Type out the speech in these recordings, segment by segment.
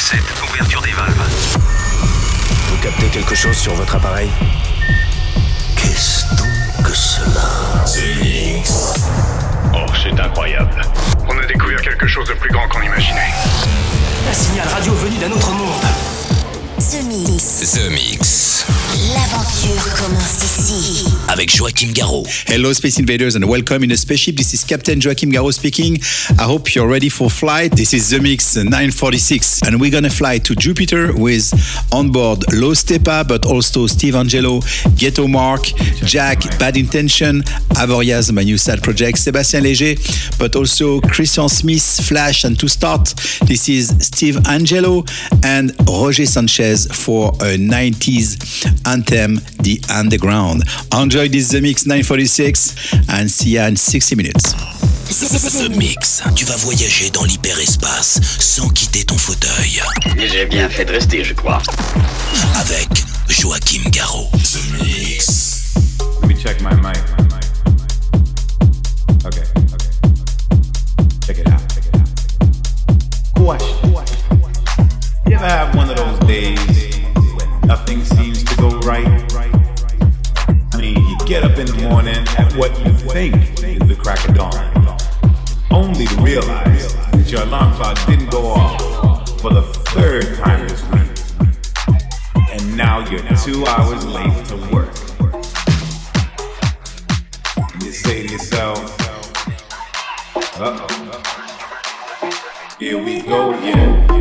7, ouverture des valves. Vous captez quelque chose sur votre appareil Qu'est-ce donc que cela Oh, c'est incroyable. On a découvert quelque chose de plus grand qu'on imaginait. Un signal radio venu d'un autre monde. The Mix. The Mix. L'aventure commence ici. Avec Joachim Garraud. Hello, Space Invaders, and welcome in a spaceship. This is Captain Joachim Garraud speaking. I hope you're ready for flight. This is The Mix 946, and we're gonna fly to Jupiter with on board Low Steppa, but also Steve Angello, Geto Mark, Jacq, Bad Intention, Avoriaz, my new side project, Sébastien Léger, but also Christian Smith, Flash, and to start, this is Steve Angello and Roger Sanchez for a 90s anthem, The Underground. Enjoy this The Mix 946 and see you in 60 minutes. The Mix. Tu vas voyager dans l'hyperespace sans quitter ton fauteuil. J'ai bien fait de rester, je crois. Avec Joachim Garraud. The Mix. Let me check my mic. Okay, okay. Check it out. Check it out. Question. Ever have one of those days when nothing seems to go right? I mean, you get up in the morning at what you think is the crack of dawn, only to realize that your alarm clock didn't go off for the third time this week. And now you're two hours late to work. And you say to yourself, uh oh, here we go again.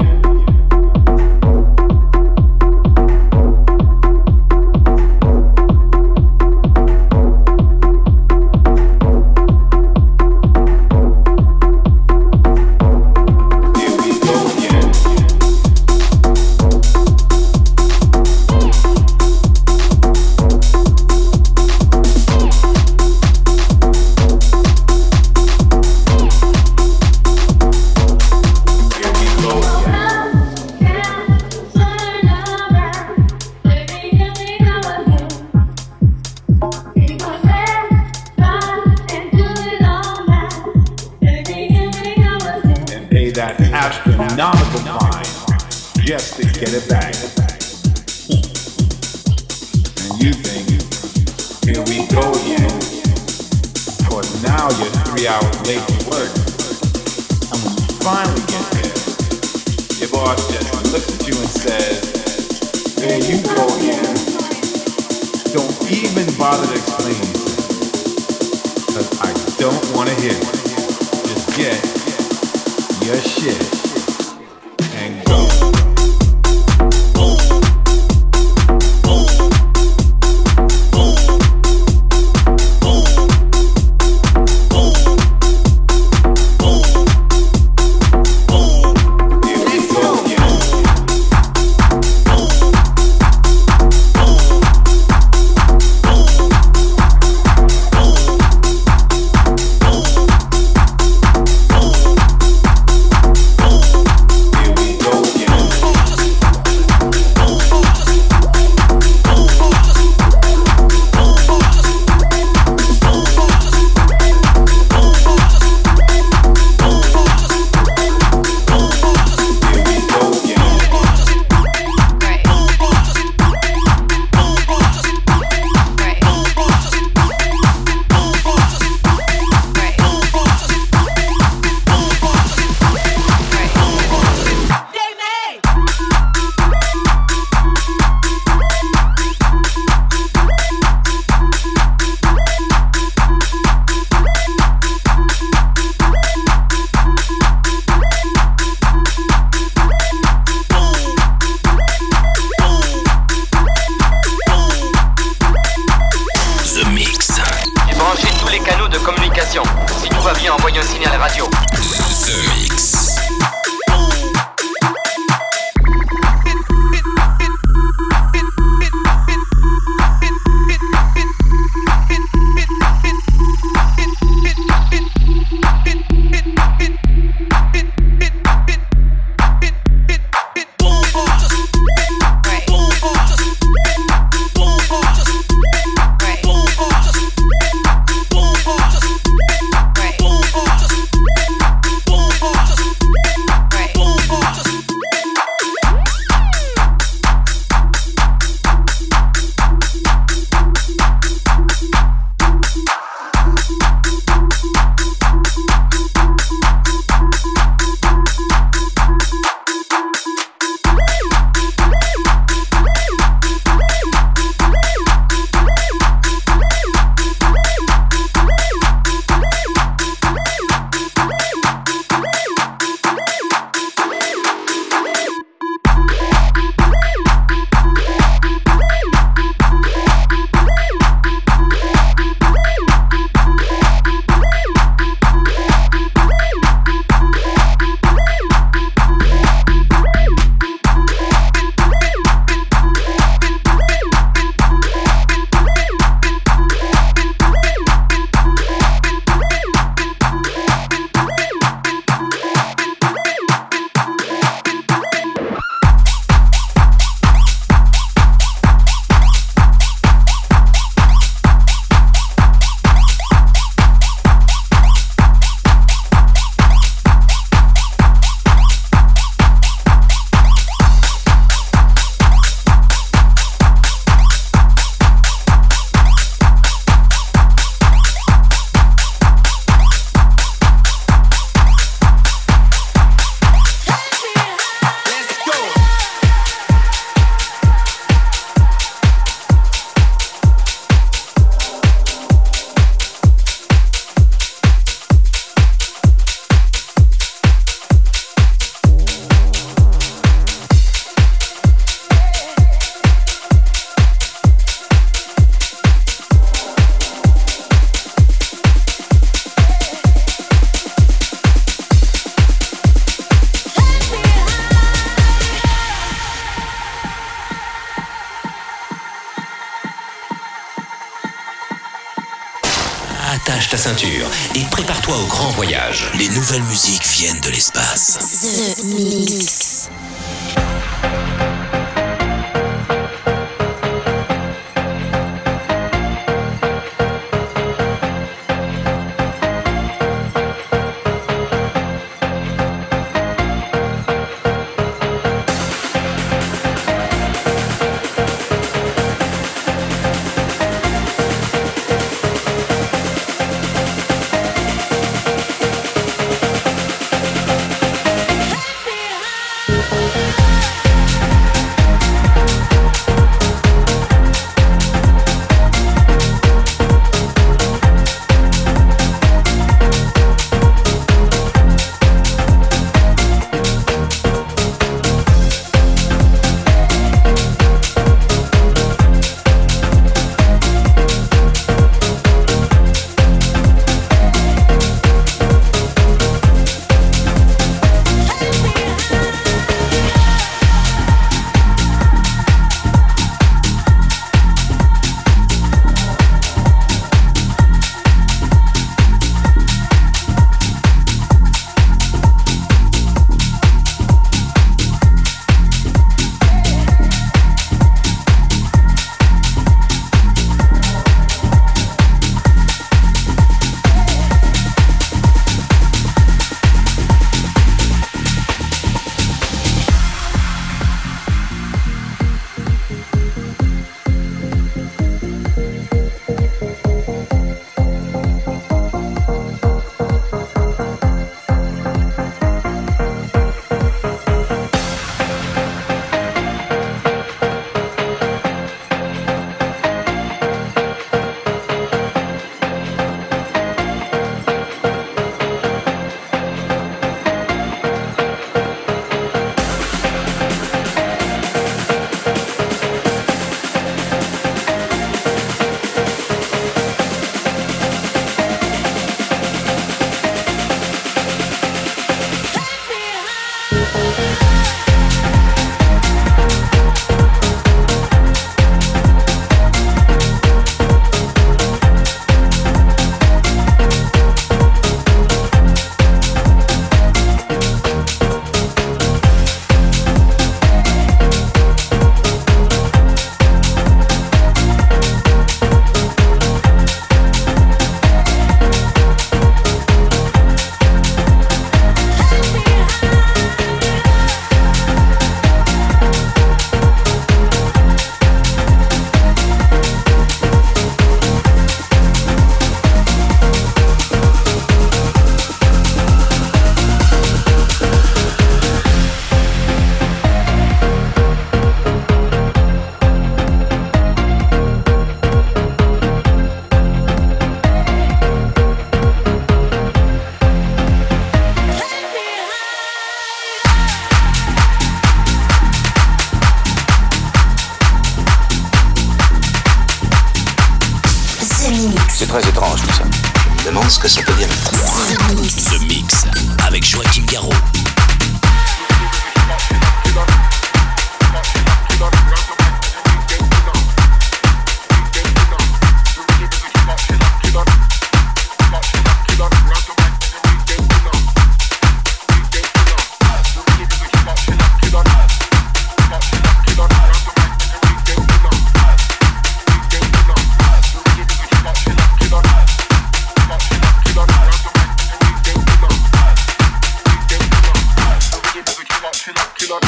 killer.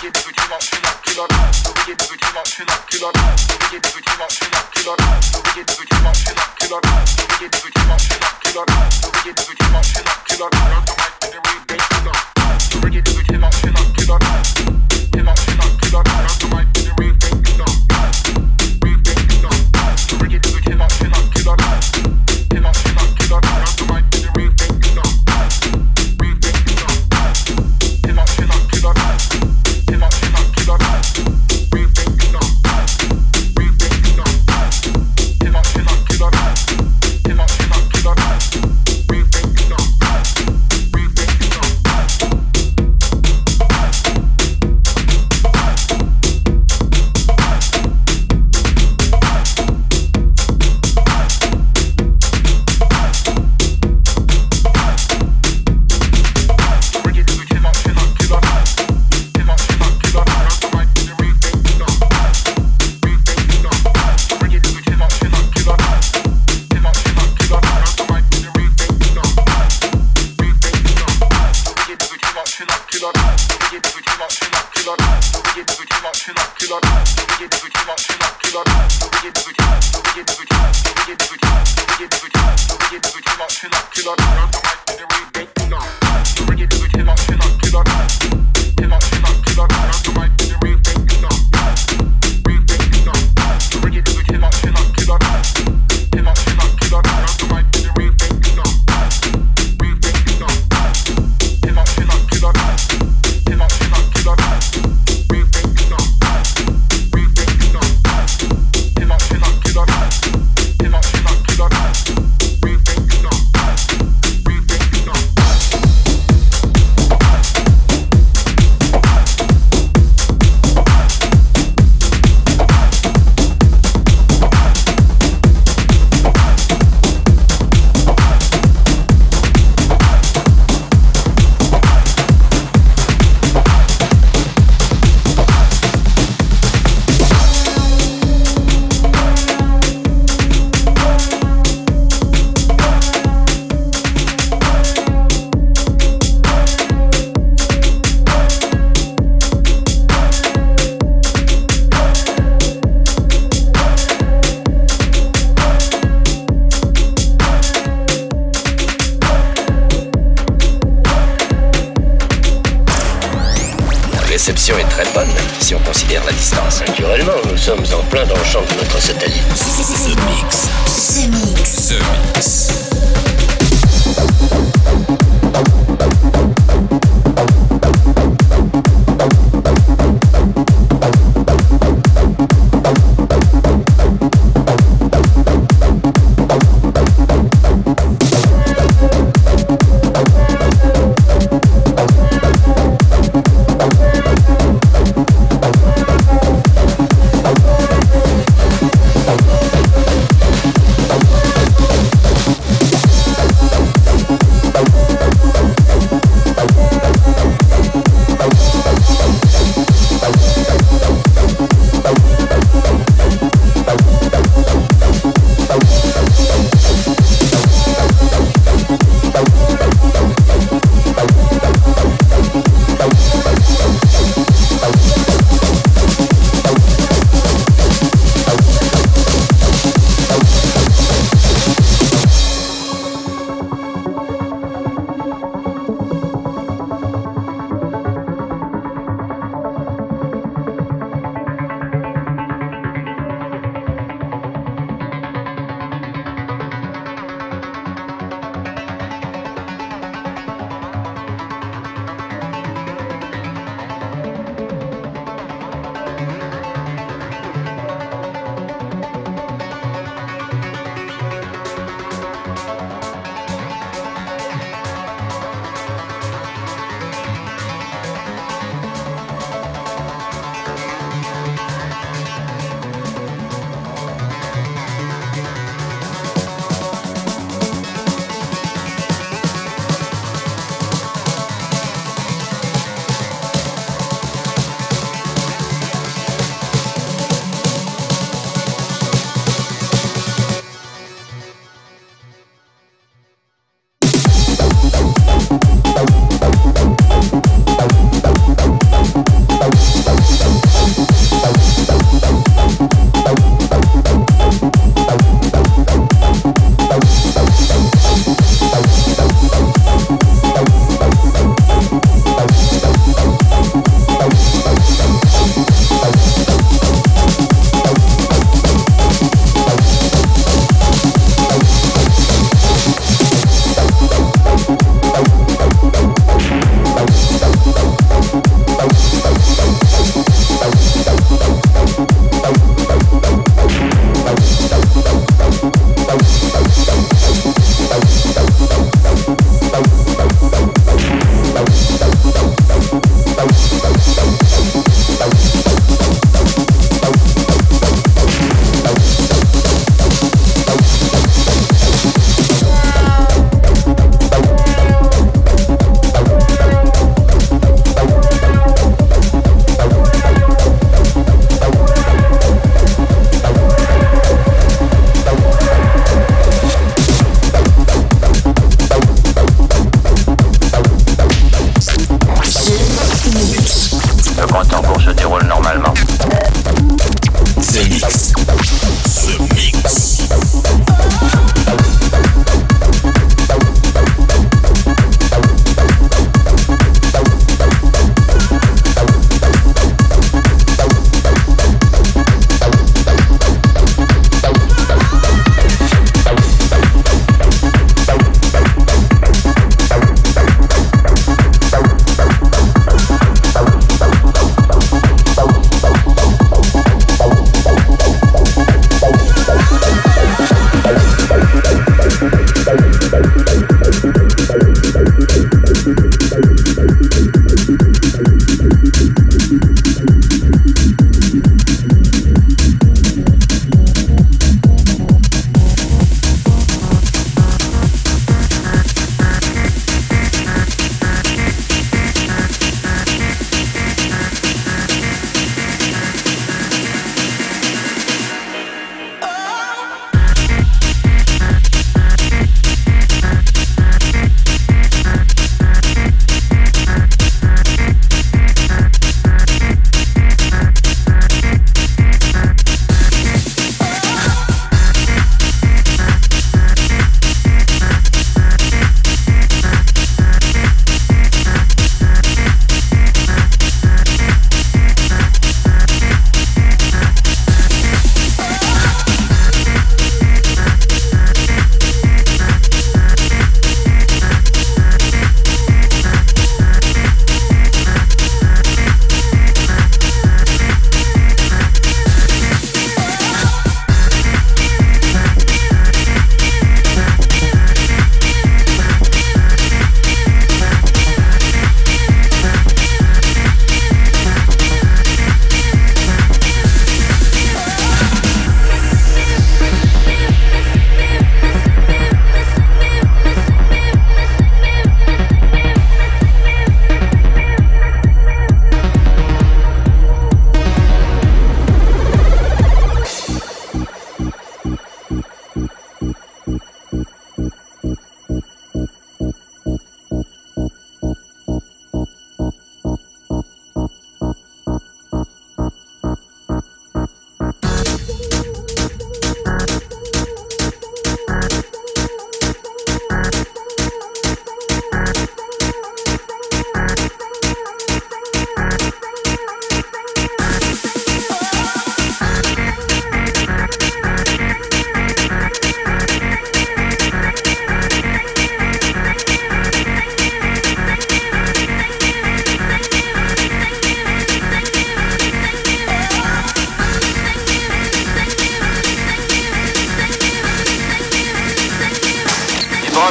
Give me the killer, killer, killer. Give me the killer, killer, killer. Give me the killer, killer, killer.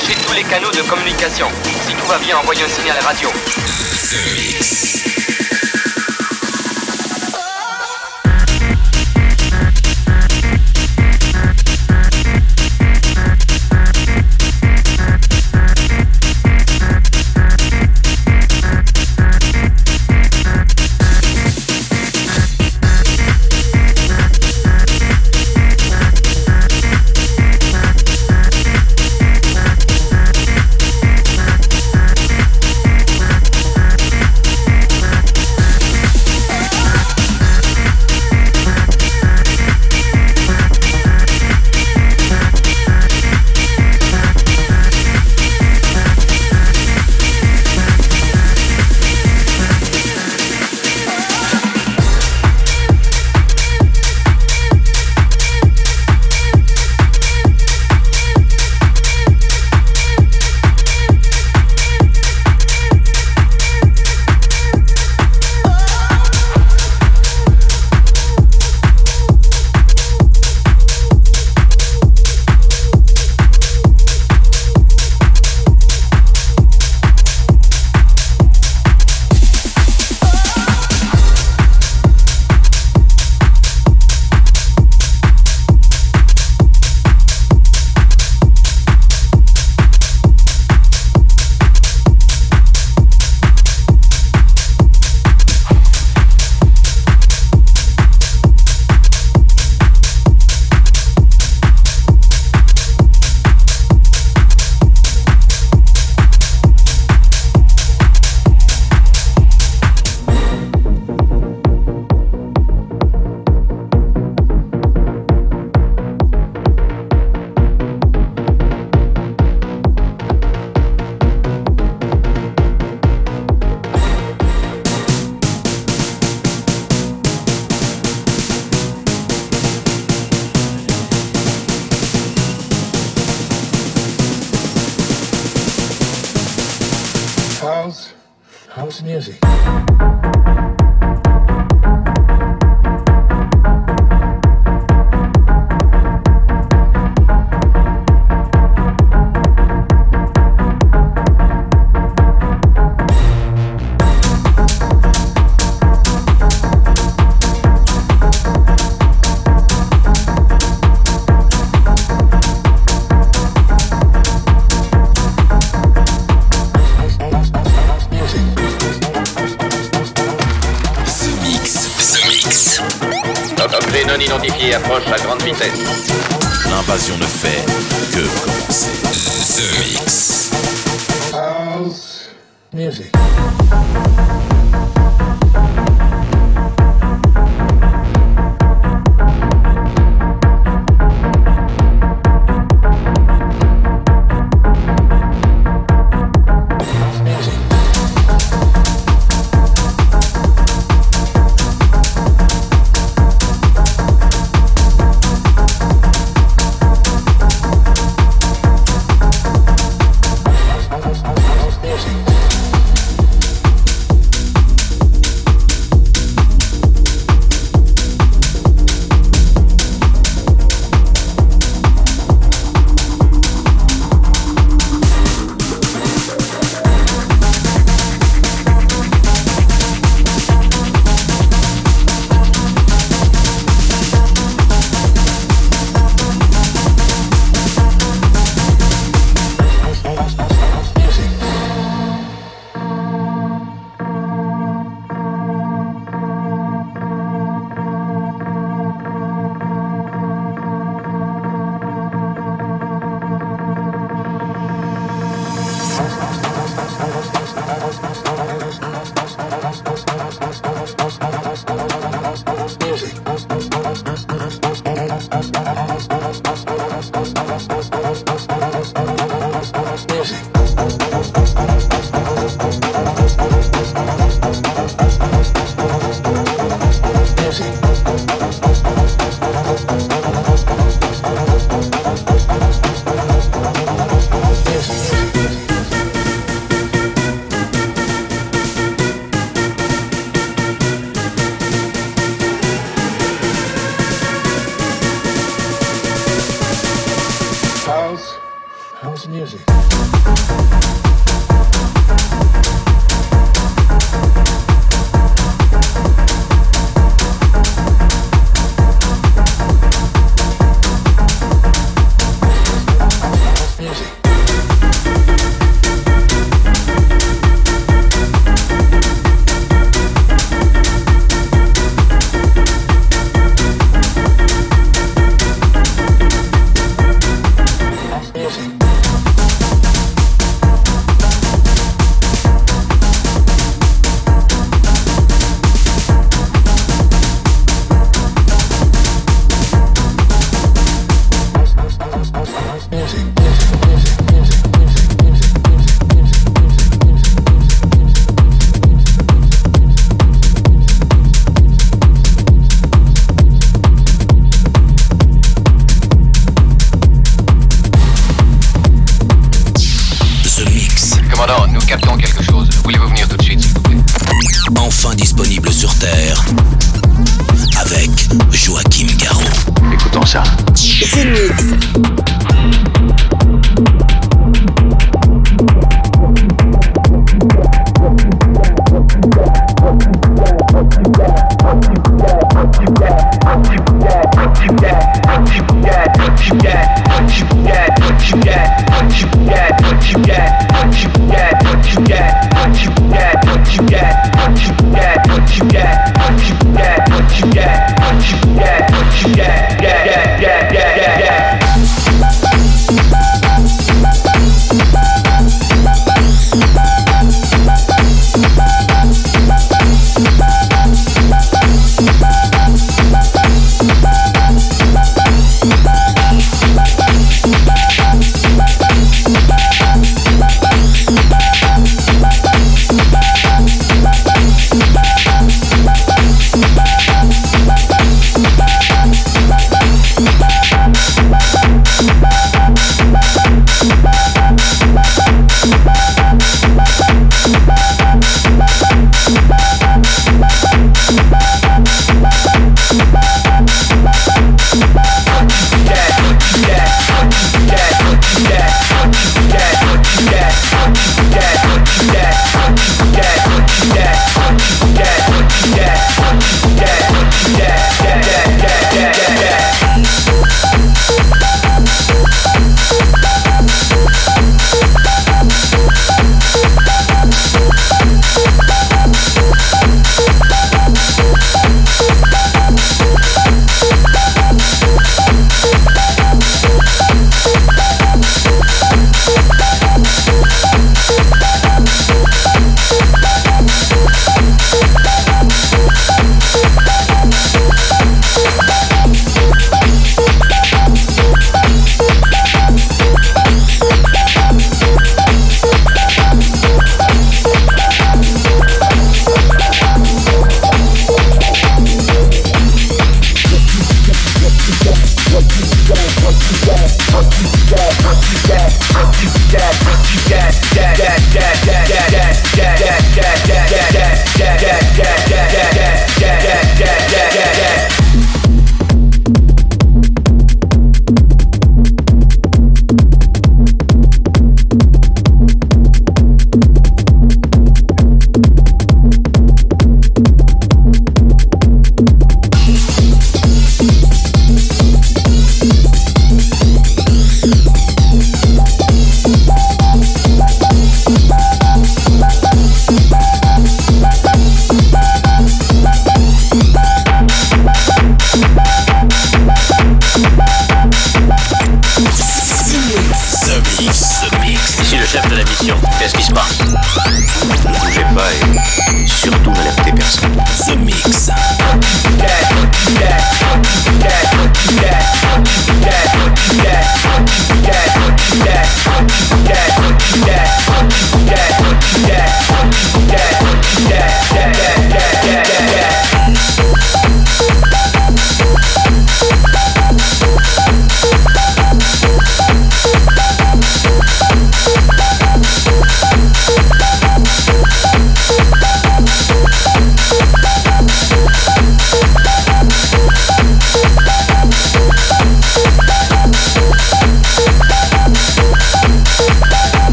Tous les canaux de communication. Si tout va bien, envoyez un signal radio.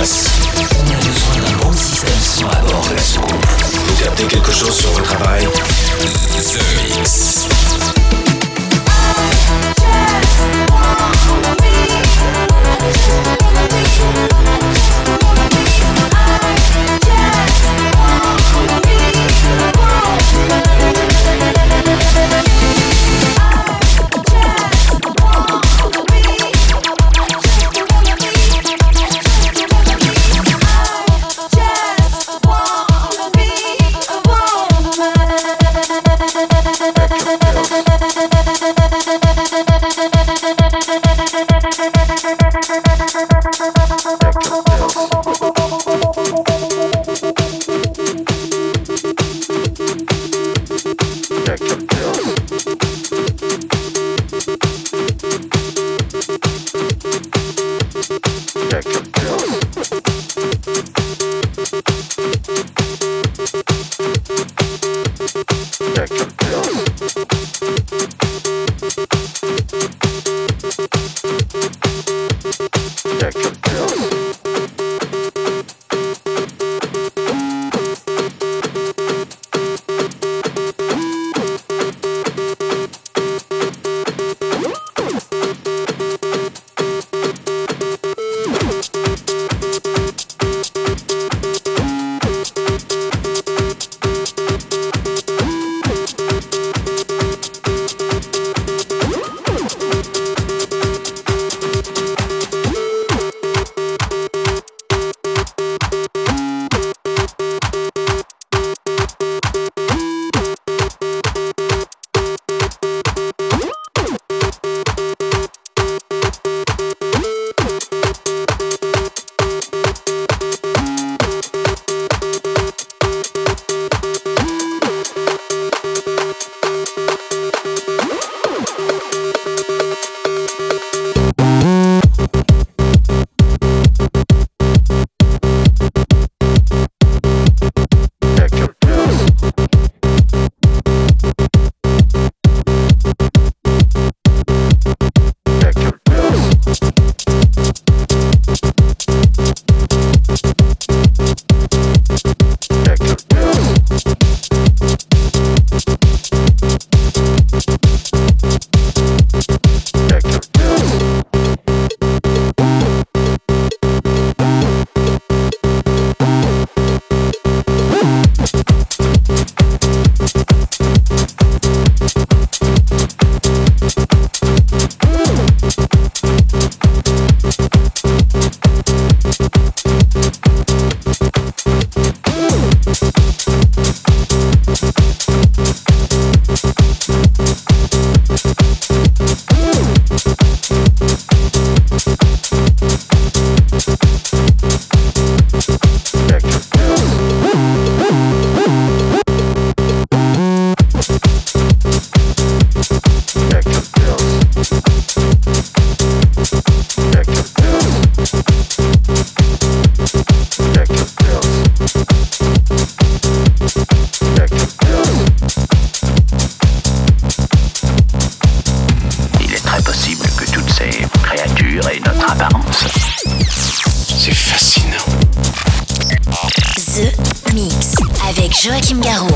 L'espace. On a besoin d'un bon système son à bord de la soucoupe. Vous captez quelque chose sur votre appareil? The Mix. Joachim Garou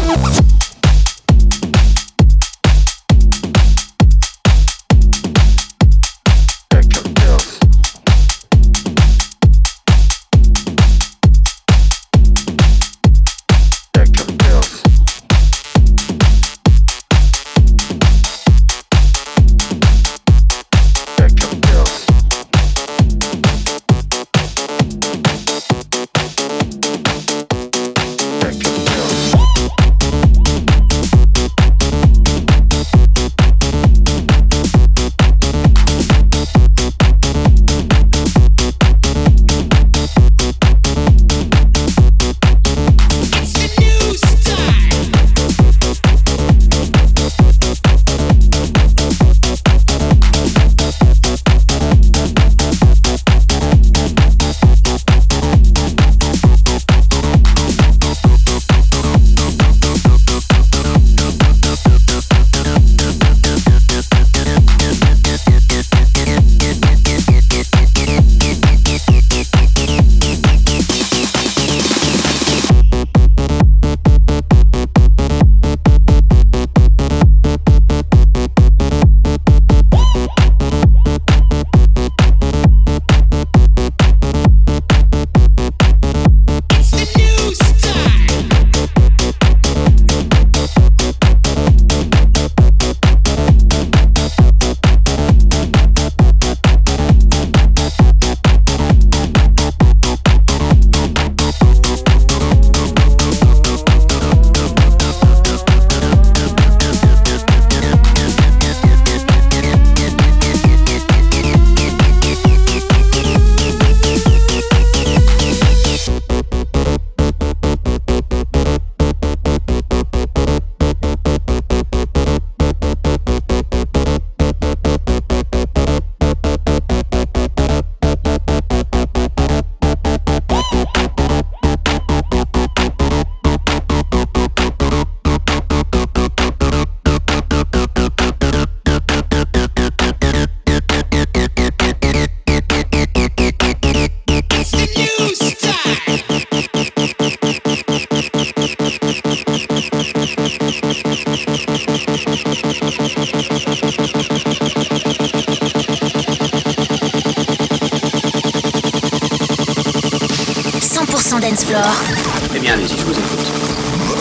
100% dance floor. Eh bien, allez-y, je vous écoute.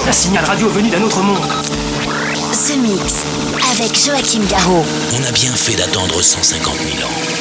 Un signal radio venu d'un autre monde. The Mix avec Joachim Garraud. On a bien fait d'attendre 150 000 ans.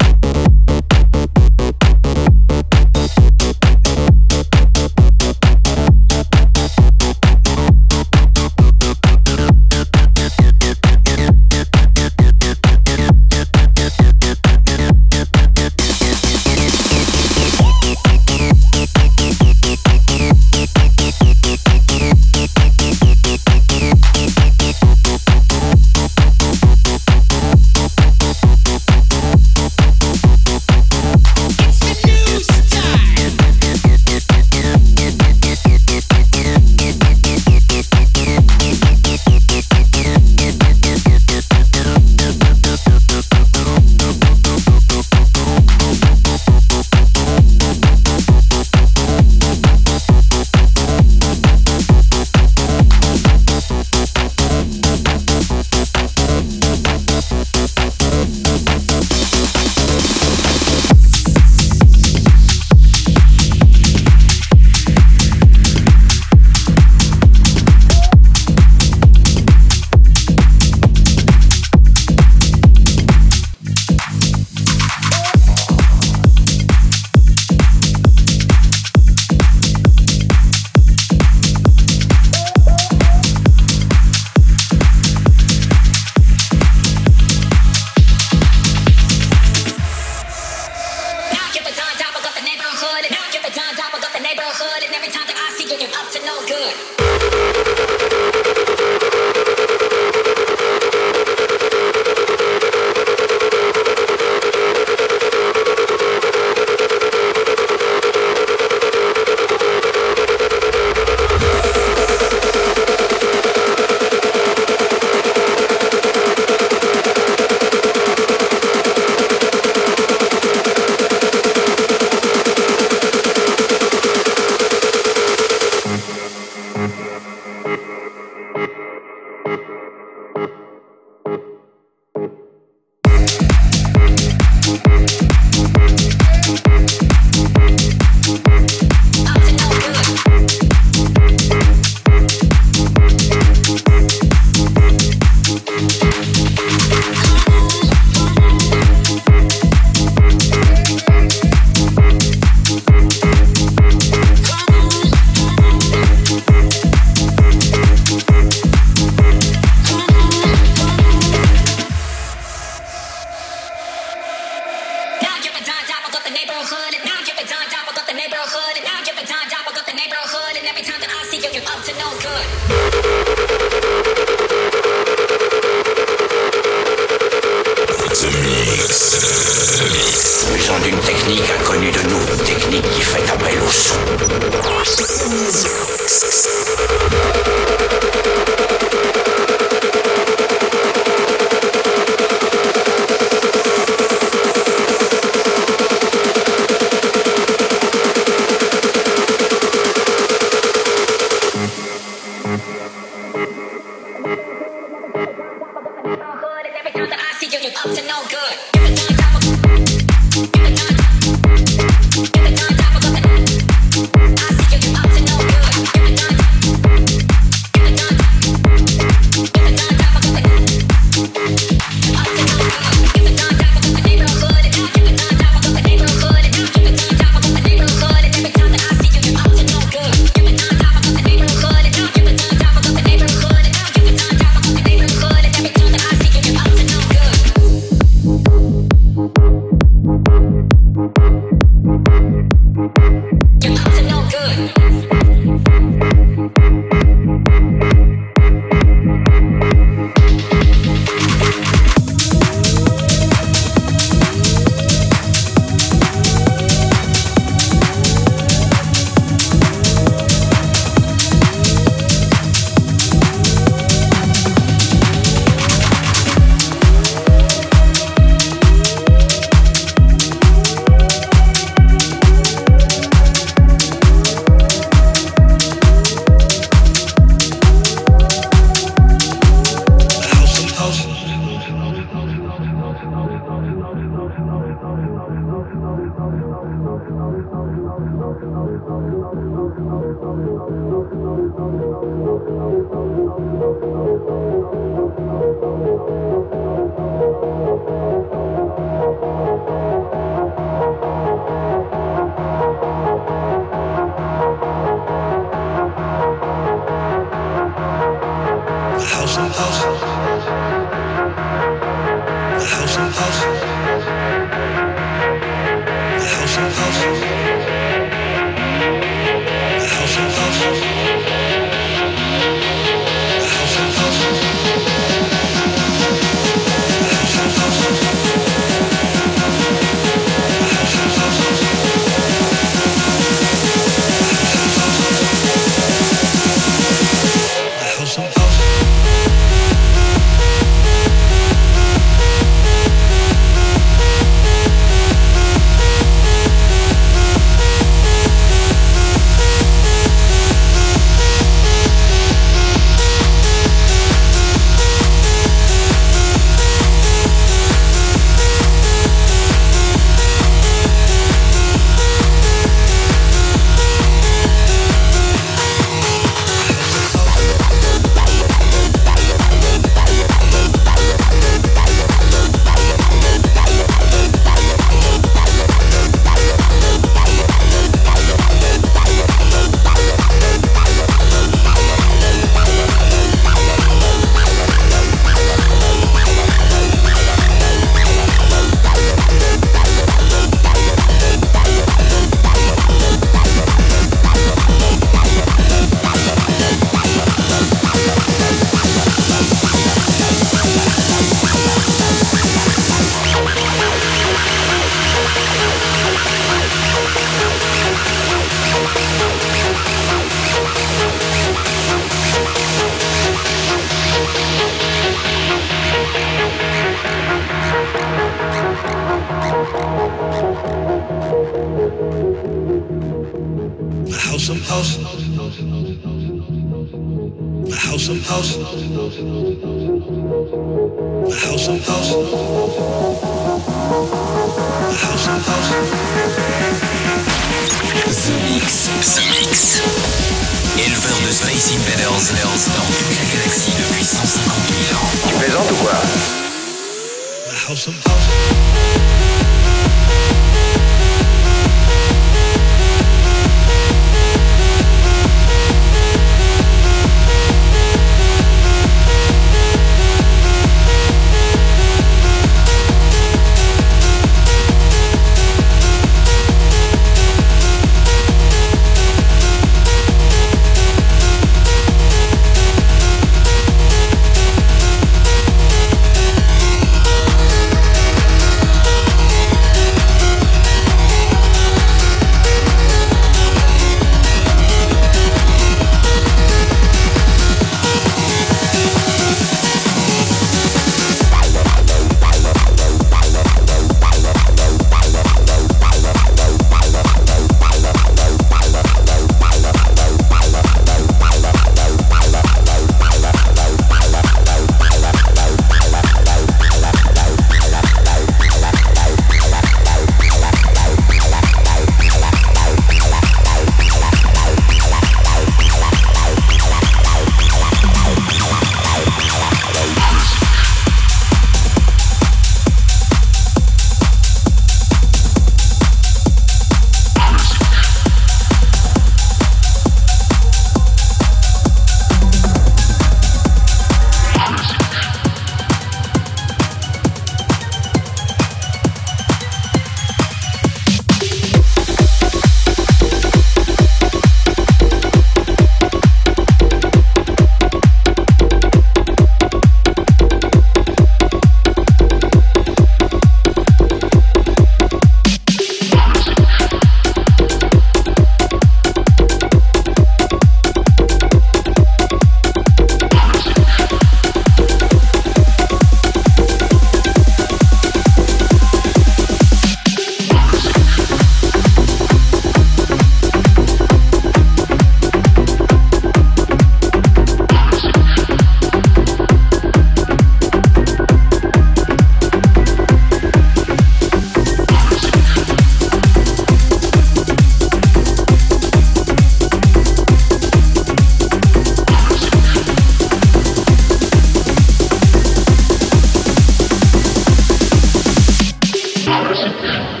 Brasil.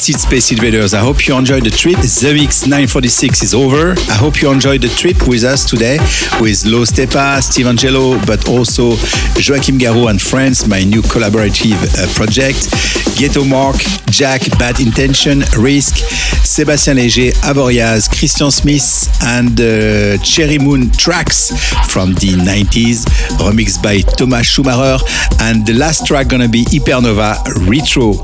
That's it, Space Invaders. I hope you enjoyed the trip. The Mix 946 is over. I hope you enjoyed the trip with us today with Low Steppa, Steve Angello, but also Joachim Garraud and friends, my new collaborative uh, project. Geto Mark, Jacq, Bad Intention, RISC, Sébastien Léger, Avoriaz, Christian Smith, and uh, Cherrymoon Trax from the 90s, remixed by Thomas Schumacher. And the last track gonna be Hypernova Retro.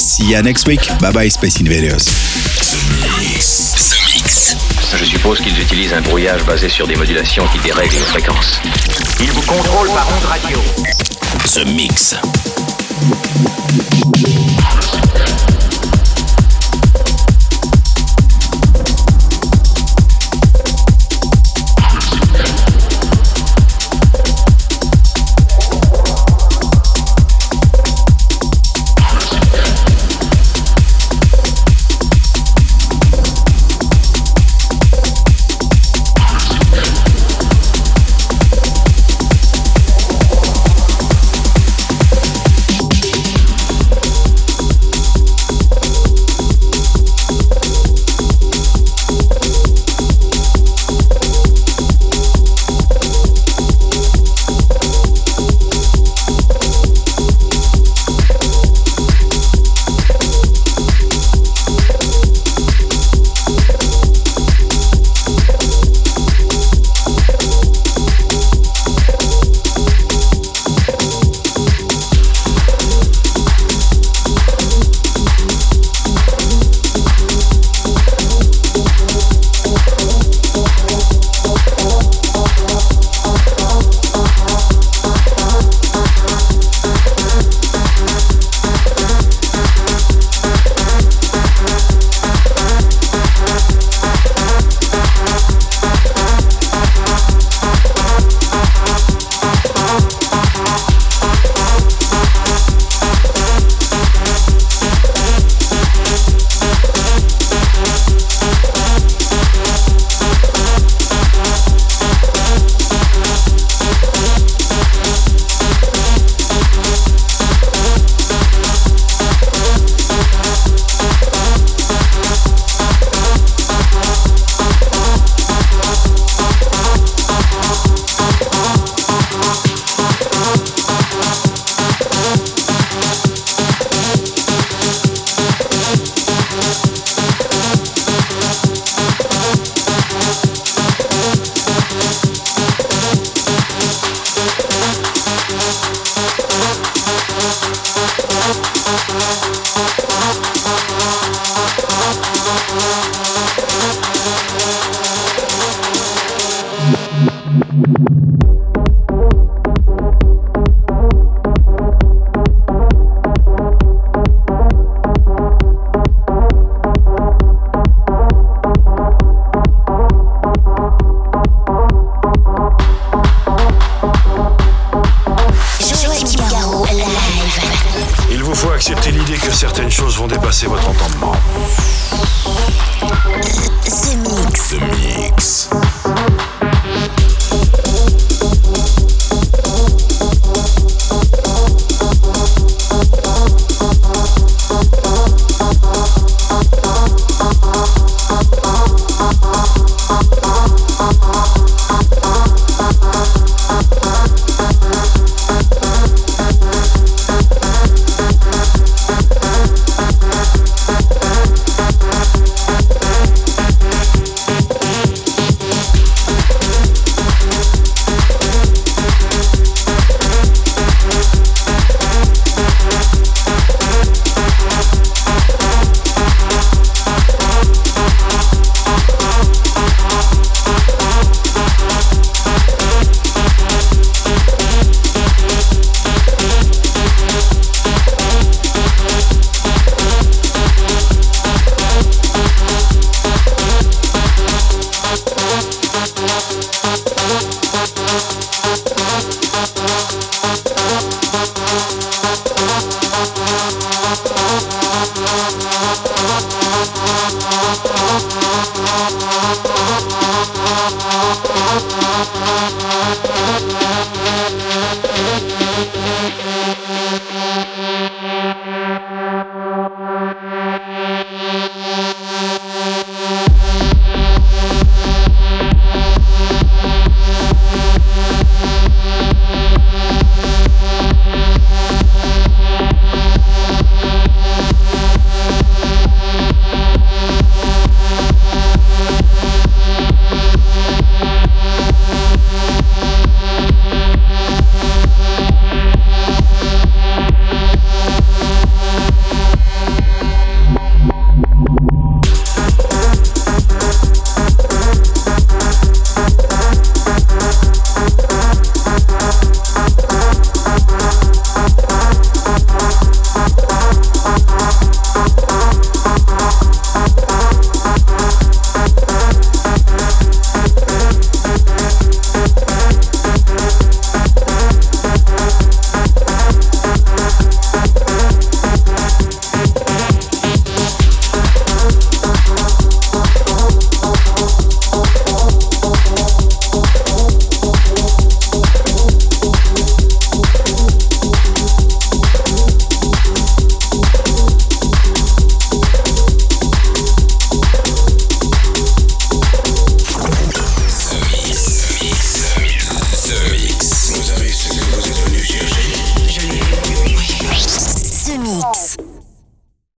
See ya next week. Bye bye, Space Invaders. The Mix. The Mix. Je suppose qu'ils utilisent un brouillage basé sur des modulations qui dérèglent les fréquences. Ils vous contrôlent par onde radio. The Mix.